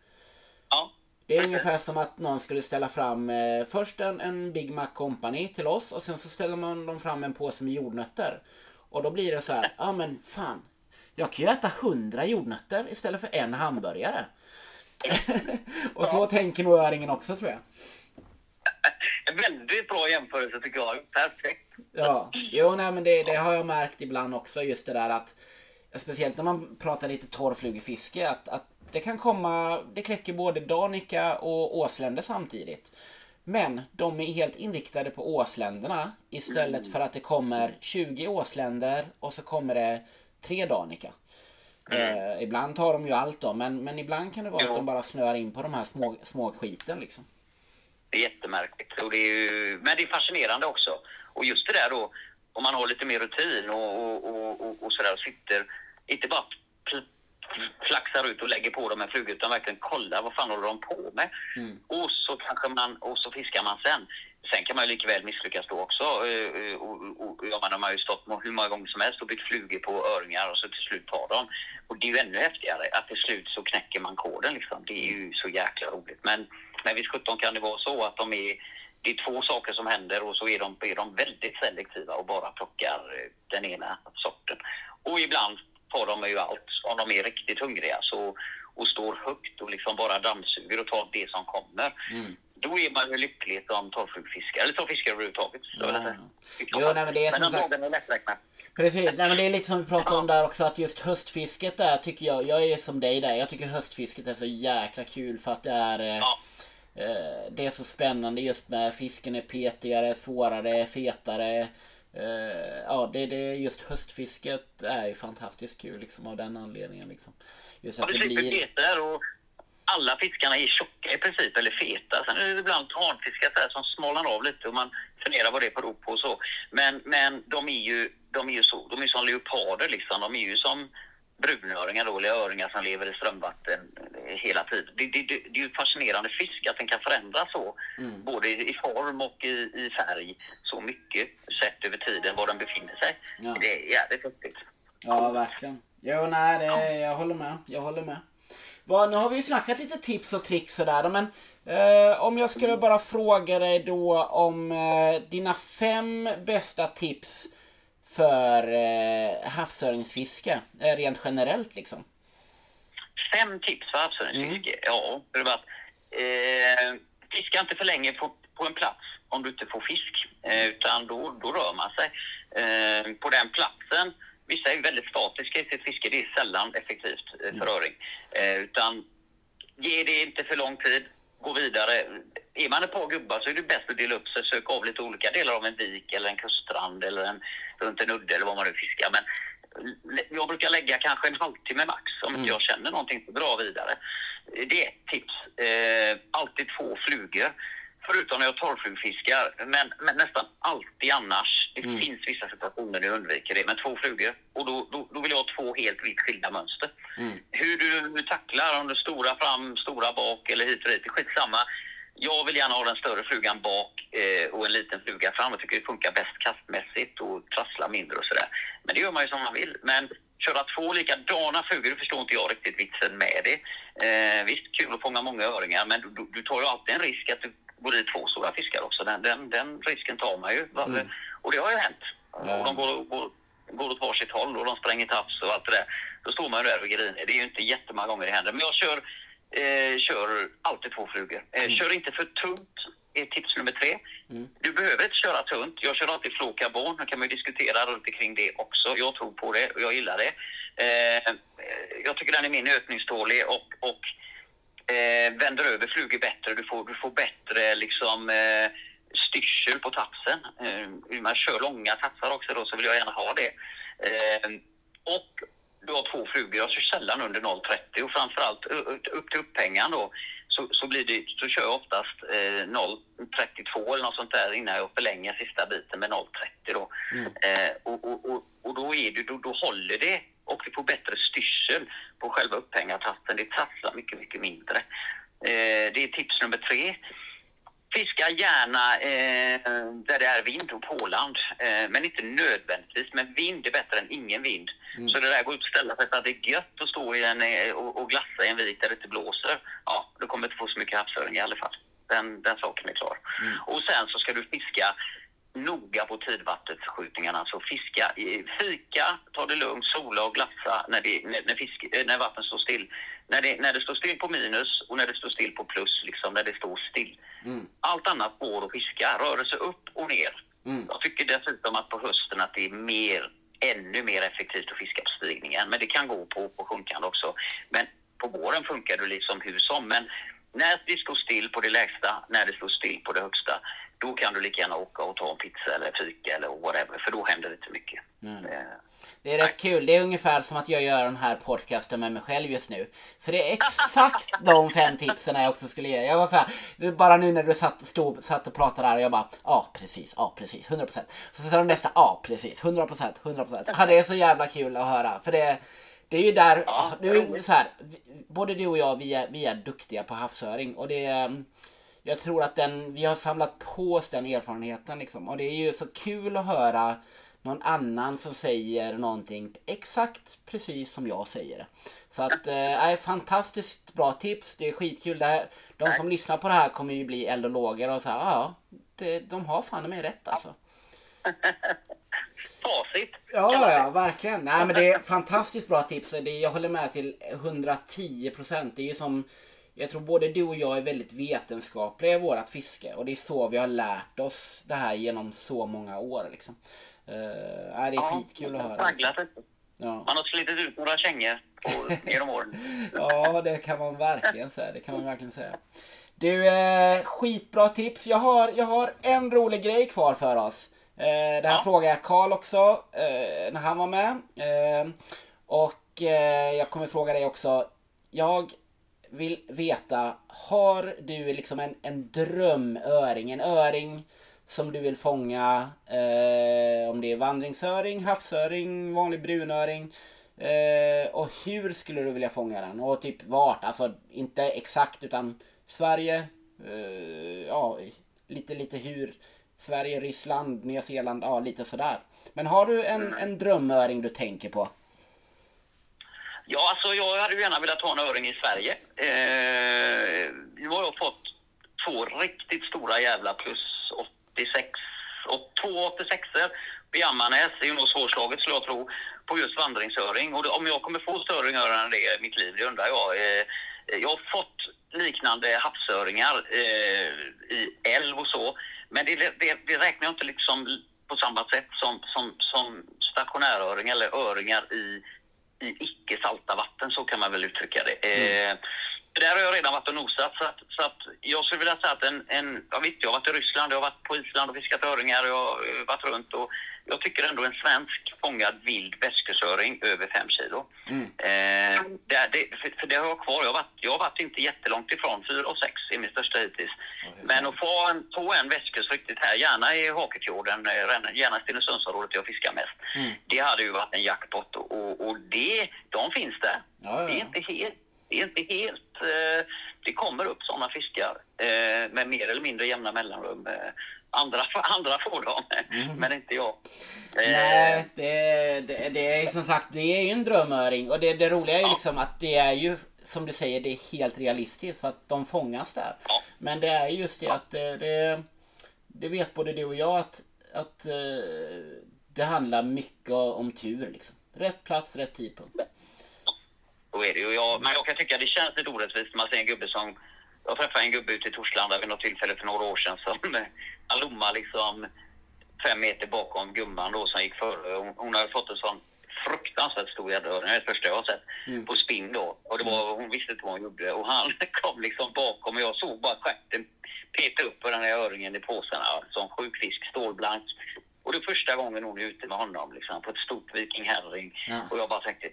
Ja. Det är ungefär som att någon skulle ställa fram eh, först en, en Big Mac Company till oss och sen så ställer man dem fram en påse med jordnötter. Och då blir det så här, ja ah, men fan. Jag kan ju äta hundra jordnötter istället för en hamburgare. och så ja. tänker nog öringen också tror jag. En väldigt bra jämförelse tycker jag. Perfekt. Ja, jo nej men det, det har jag märkt ibland också just det där att Speciellt när man pratar lite torrflugefiske att, att det kan komma, det kläcker både danica och åsländer samtidigt. Men de är helt inriktade på åsländerna istället för att det kommer 20 åsländer och så kommer det tre danica. Mm. Eh, ibland tar de ju allt då, men, men ibland kan det vara jo. att de bara snöar in på de här små, små skiten liksom. Det är jättemärkligt. Och det är ju, men det är fascinerande också. Och just det där då, om man har lite mer rutin och, och, och, och, och sådär sitter, inte bara flaxar ut och lägger på dem en fluga utan verkligen kollar vad fan håller de på med. Mm. Och så kanske man, och så fiskar man sen. Sen kan man ju likväl misslyckas då också. Eh, eh, och, och, och, och, man har ju stått hur många gånger som helst och byggt flugor på öringar och så till slut tar de. Och det är ju ännu häftigare att till slut så knäcker man koden liksom. Det är ju så jäkla roligt. Men, men visst sjutton kan det vara så att de är det är två saker som händer och så är de, är de väldigt selektiva och bara plockar eh, den ena sorten. Och ibland tar de ju allt. Om de är riktigt hungriga så, och står högt och liksom bara dammsuger och tar det som kommer. Mm. Då är man ju lycklig som torrflugfiskare, eller torrfiskare överhuvudtaget. Ja. Jo, nej, men det är men som sagt... är lätträknad. Precis, nej, men det är lite som vi pratade om där också att just höstfisket där tycker jag, jag är som dig där, jag tycker höstfisket är så jäkla kul för att det är eh, ja. eh, Det är så spännande just med fisken är petigare, svårare, fetare. Uh, ja, det, det, just höstfisket är ju fantastiskt kul liksom av den anledningen. Liksom. Just att ja, det blir... Och alla fiskarna är tjocka i princip, eller feta. Sen är det ibland tranfiskar som smalnar av lite och man funderar vad det beror på och så. Men, men de är ju, de är ju så, de är som leoparder liksom. De är ju som brunöringar då, eller öringar som lever i strömvatten eh, hela tiden. Det, det, det, det är ju fascinerande fisk att den kan förändras så, mm. både i, i, form och i, i, färg, så mycket sett över tiden var den befinner sig. Ja. Det är jävligt häftigt. Ja, verkligen. Jo, nej, det, jag håller med. Jag håller med. Nu har vi ju snackat lite tips och tricks sådär, men eh, om jag skulle bara fråga dig då om eh, dina fem bästa tips för eh, havsöringsfiske eh, rent generellt liksom? Fem tips för havsöringsfiske? Mm. Ja, det var att eh, fiska inte för länge på, på en plats om du inte får fisk, eh, utan då, då rör man sig. Eh, på den platsen, vissa är väldigt statiska i sitt fiske, det är sällan effektivt eh, för mm. öring. Eh, utan ge det inte för lång tid, gå vidare. Är man ett par gubbar så är det bäst att dela upp sig, söka av lite olika delar av en vik eller en kuststrand eller en, runt en udde eller vad man nu fiskar. Men jag brukar lägga kanske en halvtimme max om mm. inte jag känner någonting dra vidare. Det är ett tips. Eh, alltid två flugor. Förutom när jag torrflugfiskar, men, men nästan alltid annars. Det mm. finns vissa situationer där jag undviker det, men två flugor. Och då, då, då vill jag ha två helt vitt skilda mönster. Mm. Hur du tacklar, om du stora fram, stora bak eller hit och dit, skitsamma. Jag vill gärna ha den större flugan bak eh, och en liten fluga fram. Jag tycker det funkar bäst kastmässigt och trasslar mindre och sådär. Men det gör man ju som man vill. Men köra två likadana flugor, förstår inte jag riktigt vitsen med det. Eh, visst, kul att fånga många öringar, men du, du tar ju alltid en risk att du går i två stora fiskar också. Den, den, den risken tar man ju. Mm. Och det har ju hänt. Mm. Och de går, går, går åt varsitt håll och de spränger tafs och allt det där. Då står man ju där och griner. Det är ju inte jättemånga gånger det händer. Men jag kör, eh, kör alltid två flugor. Eh, mm. Kör inte för tunt är tips nummer tre. Mm. Du behöver inte köra tunt. Jag kör alltid flåkarbon. Nu kan man ju diskutera runt kring det också. Jag tror på det och jag gillar det. Eh, jag tycker den är mer nötningstålig och, och eh, vänder över flugor bättre. Du får, du får bättre liksom, eh, styrsel på tapsen. Eh, man kör långa tappar också då, så vill jag gärna ha det. Eh, och du har två flugor. Jag kör sällan under 0,30 och framförallt upp till upphängaren då så, så, blir det, så kör jag oftast eh, 0,32 eller något sånt där innan jag förlänger sista biten med 0,30 då. Mm. Eh, och, och, och, och, då, är det, då, då håller det och vi får bättre styrsel på själva upphängartasten. Det trasslar mycket, mycket mindre. Eh, det är tips nummer tre. Fiska gärna eh, där det är vind och påland, eh, men inte nödvändigtvis. Men vind är bättre än ingen vind. Mm. Så det där går ut och ställa sig för att det är gött att stå i en, eh, och, och glassa i en vik där det inte blåser. Ja, du kommer inte få så mycket havsöring i alla fall. Den, den saken är klar. Mm. Och sen så ska du fiska noga på tidvattensskjutningarna. Så fiska, fika, ta det lugnt, sola och glassa när, det, när, när, fisk, när vattnet står still. När det, när det står still på minus och när det står still på plus, liksom när det står still. Mm. Allt annat går att fiska, rörelse upp och ner. Mm. Jag tycker dessutom att på hösten att det är mer, ännu mer effektivt att fiska på stigningen. Men det kan gå på, på sjunkande också. Men på våren funkar det liksom hur som. Men när det står still på det lägsta, när det står still på det högsta, då kan du lika gärna åka och ta en pizza eller fika eller whatever, för då händer det inte mycket. Mm. Det är rätt kul. Det är ungefär som att jag gör den här podcasten med mig själv just nu. För det är exakt de fem tipsen jag också skulle ge. Jag var så här, bara nu när du satt, stod, satt och pratade där och jag bara ja precis, ja precis, 100%. Så sa de nästa, ja precis, 100%, 100%. Ja, det är så jävla kul att höra. För det, det är ju där, det är så här, både du och jag vi är, vi är duktiga på havsöring och det är jag tror att den, vi har samlat på oss den erfarenheten liksom. Och det är ju så kul att höra någon annan som säger någonting exakt precis som jag säger det. Så att, eh, fantastiskt bra tips. Det är skitkul. Det här, de som lyssnar på det här kommer ju bli eldologer och så här, ja, det, de har fan med rätt alltså. Facit. Ja, ja, verkligen. Nej, men det är fantastiskt bra tips. Det, jag håller med till 110 procent. Det är ju som jag tror både du och jag är väldigt vetenskapliga i vårat fiske och det är så vi har lärt oss det här genom så många år. Liksom. Uh, det är ja, skitkul att höra. Liksom. Ja. Man har slitit ut några kängor genom åren. ja, det kan man verkligen säga. Det kan man verkligen säga. Du, eh, skitbra tips. Jag har, jag har en rolig grej kvar för oss. Eh, det här ja. frågade jag Karl också eh, när han var med. Eh, och jag kommer fråga dig också. Jag vill veta, har du liksom en, en drömöring? En öring som du vill fånga? Om det är vandringsöring, havsöring, vanlig brunöring. Eh, och hur skulle du vilja fånga den? Och typ vart? Alltså inte exakt utan Sverige, eh, ja lite lite hur. Sverige, Ryssland, Nya Zeeland, ja lite sådär. Men har du en, en drömöring du tänker på? Ja, alltså jag hade ju gärna velat ha en öring i Sverige. Eh, nu har jag fått två riktigt stora jävla plus 86 och två 86 vid Ammarnäs. Det är ju nog svårslaget skulle jag tro på just vandringsöring. Och om jag kommer få större öring än det i mitt liv, det undrar jag. Eh, jag har fått liknande havsöringar eh, i älv och så. Men det, det, det räknar inte liksom på samma sätt som, som, som stationäröring eller öringar i i icke salta vatten, så kan man väl uttrycka det. Mm. Eh, där har jag redan varit och nosat, så att, så att jag skulle vilja säga att en, en, jag vet jag har varit i Ryssland, jag har varit på Island och fiskat öringar, jag har varit runt och jag tycker ändå en svensk fångad vild väskusöring över 5 kilo. Mm. Eh, det, det, för, för, det har jag kvar. Jag har varit, jag har varit inte jättelångt ifrån. 4 och 6 är min största hittills. Mm. Men att få en, få en väskus riktigt här, gärna i Hakefjorden, eh, gärna Stenungsundsområdet jag fiskar mest. Mm. Det hade ju varit en jackpot och, och, och det, de finns där. Ja, ja. Det är inte helt det är inte helt... Eh, det kommer upp sådana fiskar eh, med mer eller mindre jämna mellanrum. Eh, andra, andra får dem, mm. men inte jag. Nej, det, det, det, är som sagt det är ju en drömöring och det, det roliga är ja. liksom att det är ju som du säger, det är helt realistiskt för att de fångas där. Ja. Men det är just det ja. att det, det, det, vet både du och jag att, att det handlar mycket om tur liksom. Rätt plats, rätt tidpunkt. Så är det ju. Jag, men jag kan tycka det känns lite orättvist när man ser en gubbe som... Jag träffade en gubbe ute i Torslanda vid något tillfälle för några år sedan som han lommade liksom fem meter bakom gumman då som gick före. Hon, hon hade fått en sån fruktansvärt stor gäddöring. Det är det första jag har sett mm. på spinn då. Och det var, hon visste inte vad hon gjorde. Och han kom liksom bakom och jag såg bara stjärten peta upp på den här öringen i påsen. Som sjuk fisk, stålblank. Och det är första gången hon är ute med honom liksom, på ett stort Viking Herring. Ja. Och jag bara tänkte,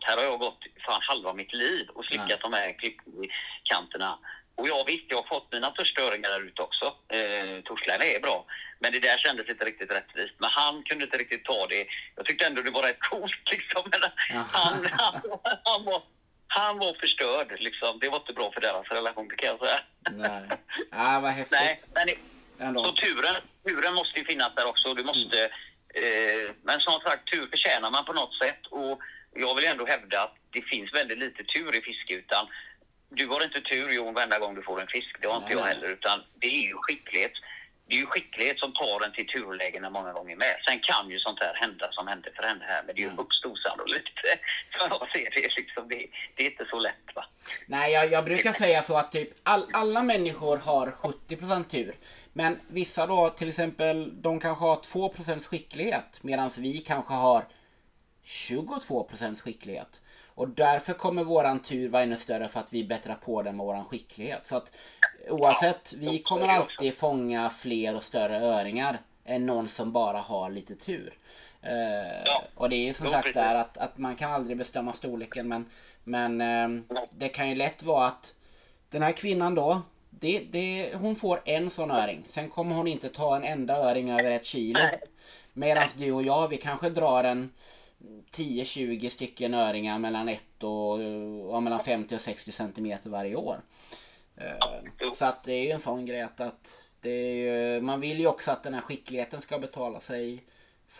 här har jag gått fan halva mitt liv och slickat ja. de här klippkanterna. Och jag visst, jag har fått mina förstöringar där ute också. Eh, Torslanda är bra. Men det där kändes inte riktigt rättvist. Men han kunde inte riktigt ta det. Jag tyckte ändå det var rätt coolt liksom. Men ja. han, han, han, var, han var förstörd liksom. Det var inte bra för deras relation, kan jag säga. Nej, ah, vad häftigt. Nej, men Ändå. så turen, turen måste ju finnas där också. Du måste, eh, men som sagt, tur förtjänar man på något sätt. Och jag vill ändå hävda att det finns väldigt lite tur i fiske. Utan du har inte tur Jon varenda gång du får en fisk. Det har inte Nej, jag nej. heller. Utan det är ju skicklighet. Det är ju skicklighet som tar en till turlägena många gånger med. Sen kan ju sånt här hända som hände för henne här. Men det är ju Mm. högst osannolikt. Som jag ser det. Liksom, det, det är inte så lätt va. Nej, jag, jag brukar säga så att typ all, alla människor har 70% tur. Men vissa då, till exempel, de kanske har 2% skicklighet. Medan vi kanske har 22% skicklighet. Och därför kommer våran tur vara ännu större för att vi bättrar på den med våran skicklighet. Så att oavsett, vi kommer alltid fånga fler och större öringar än någon som bara har lite tur. Ja. Och det är ju som Jo, sagt där att, att man kan aldrig bestämma storleken men, men ehm, det kan ju lätt vara att den här kvinnan då, det, det, hon får en sån öring. Sen kommer hon inte ta en enda öring över ett kilo. Medan du och jag, vi kanske drar en 10-20 stycken öringar mellan 1 och ja, mellan 50 och 60 centimeter varje år. Eh. Så att det är ju en sån grej att, att är ju, man vill ju också att den här skickligheten ska betala sig.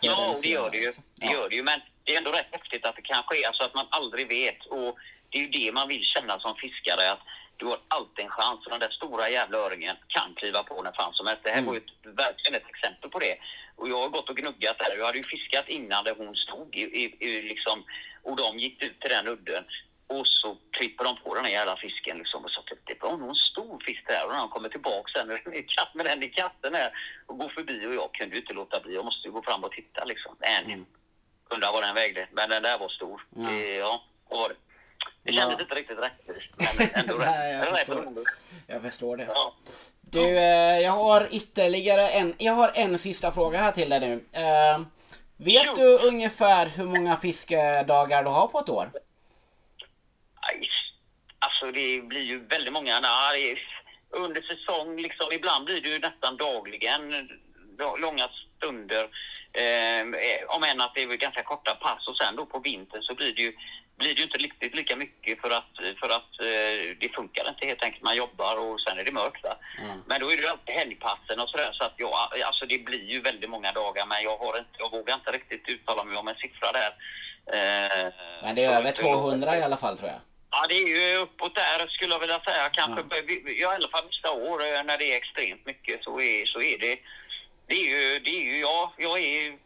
Ja, det gör det ju. alltså. Det gör det ju. Men det är ändå rätt häftigt att det kan ske, alltså att man aldrig vet. Och det är ju det man vill känna som fiskare, att du har alltid en chans. Och den där stora jävla öringen kan kliva på när fan som helst. Det här Mm. var ju ett, verkligen ett exempel på det. Och jag har gått och gnuggat där. Jag hade ju fiskat innan där hon stod i, i, i liksom, och de gick ut till den udden. Och så klipper de på den här jävla fisken liksom och så att det var nog en stor fisk där och när han kommer tillbaka sen med den i katt- med den i katten här och går förbi och jag kunde ju inte låta bli. Jag måste ju gå fram och titta liksom. En, Mm. undrar vad den vägde. Men den där var stor. Ja. Det, ja, var det. Det Ja. kändes inte riktigt rättvist. Men ändå rätt. Nej, jag förstår. Jag förstår det. Ja. Du, eh, jag har ytterligare en, jag har en sista fråga här till dig nu. Eh, vet Jo. du ungefär hur många fiskedagar du har på ett år? Aj, Alltså det blir ju väldigt många. Nej, under säsong, liksom, ibland blir det ju nästan dagligen da- långa stunder. Eh, om än att det är ganska korta pass och sen då på vintern så blir det ju blir det ju inte riktigt lika mycket för att, för att eh, det funkar inte helt enkelt. Man jobbar och sen är det mörkt. Mm. Men då är det ju alltid helgpassen och sådär så att jag, alltså det blir ju väldigt många dagar men jag, har inte, jag vågar inte riktigt uttala mig om en siffra där. Eh, Men det är över 200 i alla fall tror jag. Ja, det är ju uppåt där skulle jag vilja säga. Kanske, Ja. ja. i alla fall vissa år eh, när det är extremt mycket så är, så är det... Det är ju, det är ju ja, jag är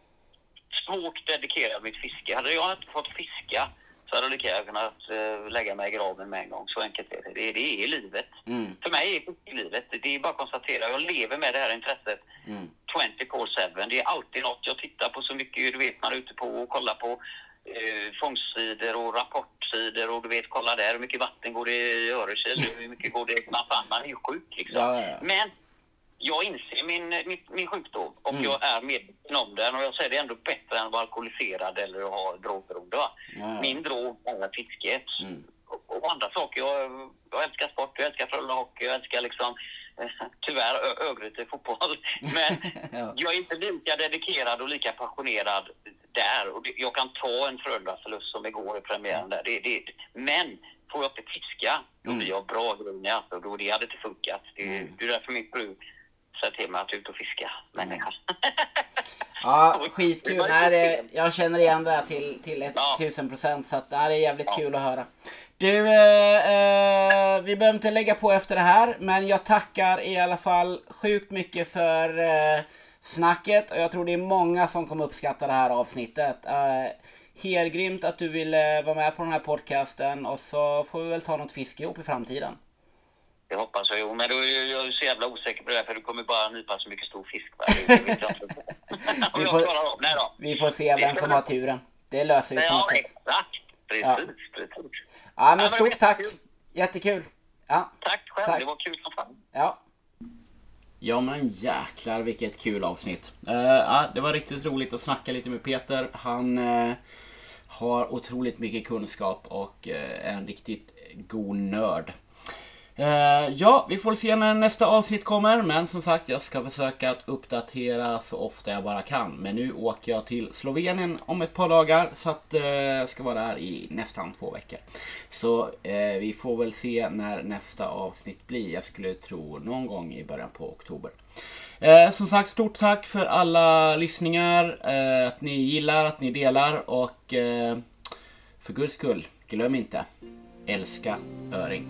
svårt dedikerad mitt fiske. Hade jag inte fått fiska så hade jag lika gärna kunnat eh, lägga mig i graven med en gång. Så enkelt är det. Det, det är livet. Mm, För mig är fiske livet. Det är bara att konstatera. Jag lever med det här intresset mm, 24-7. Det är alltid något. Jag tittar på så mycket, du vet, man är ute på och kollar på eh, fångstsidor och rapportsidor och du vet, kolla där, hur mycket vatten går det i Örekil, hur mycket går det... Fan, man är ju sjuk liksom. Ja, ja. Men jag inser min, min, min sjukdom och Mm. jag är medveten om den och jag säger det är ändå bättre än att vara alkoholiserad eller att ha drogberoende. ja. Min drog är fisket. Mm. Och, och andra saker. Jag, jag älskar sport, jag älskar Frölunda Hockey, jag älskar liksom eh, tyvärr Örgryte fotboll. Men Ja. jag är inte lika dedikerad och lika passionerad där. Och det, jag kan ta en Frölunda-förlust som igår i premiären där. Det, det, men får jag inte fiska, då Mm. blir jag bra grunnig alltså. Då, det hade inte funkat. Det, Mm. det är därför min fru säger till mig att ut och fiska människa. Ja, skitkul. Nej, det, jag känner igen det här till, till Ja. 1000 procent så att, nej, det är jävligt Ja. kul att höra. Du, eh, eh, vi behöver inte lägga på efter det här men jag tackar i alla fall sjukt mycket för eh, snacket och jag tror det är många som kommer uppskatta det här avsnittet. Eh, helt grymt att du ville vara med på den här podcasten och så får vi väl ta något fiske ihop i framtiden. Det hoppas jag. Jo, men då är jag- så jävla osäker på det här, för du kommer bara nypa så mycket stor fisk. Va? Det vet jag inte. Vi jag får-. Nej då. Vi får se vem som har turen. Det löser vi på Ja, något sätt. exakt. Precis, Ja. precis. Ja men men stort tack! Jättekul! Ja. Tack själv, Tack. det var kul som fan. Ja. Ja men jäklar vilket kul avsnitt. Eh, ja, det var riktigt roligt att snacka lite med Peter. Han eh, har otroligt mycket kunskap och eh, är en riktigt god nörd. Uh, ja, vi får se när nästa avsnitt kommer. Men som sagt, jag ska försöka att uppdatera så ofta jag bara kan. Men nu åker jag till Slovenien om ett par dagar. Så att jag jag ska vara där i nästan två veckor. Så uh, vi får väl se när nästa avsnitt blir. Jag skulle tro någon gång i början på oktober. Eh, som sagt, stort tack för alla lyssningar. Eh, att ni gillar, att ni delar och eh, för guds skull, glöm inte. Älska Öring.